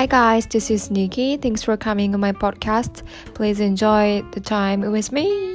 Hi guys, this is Nikki. Thanks for coming on my podcast. Please enjoy the time with me.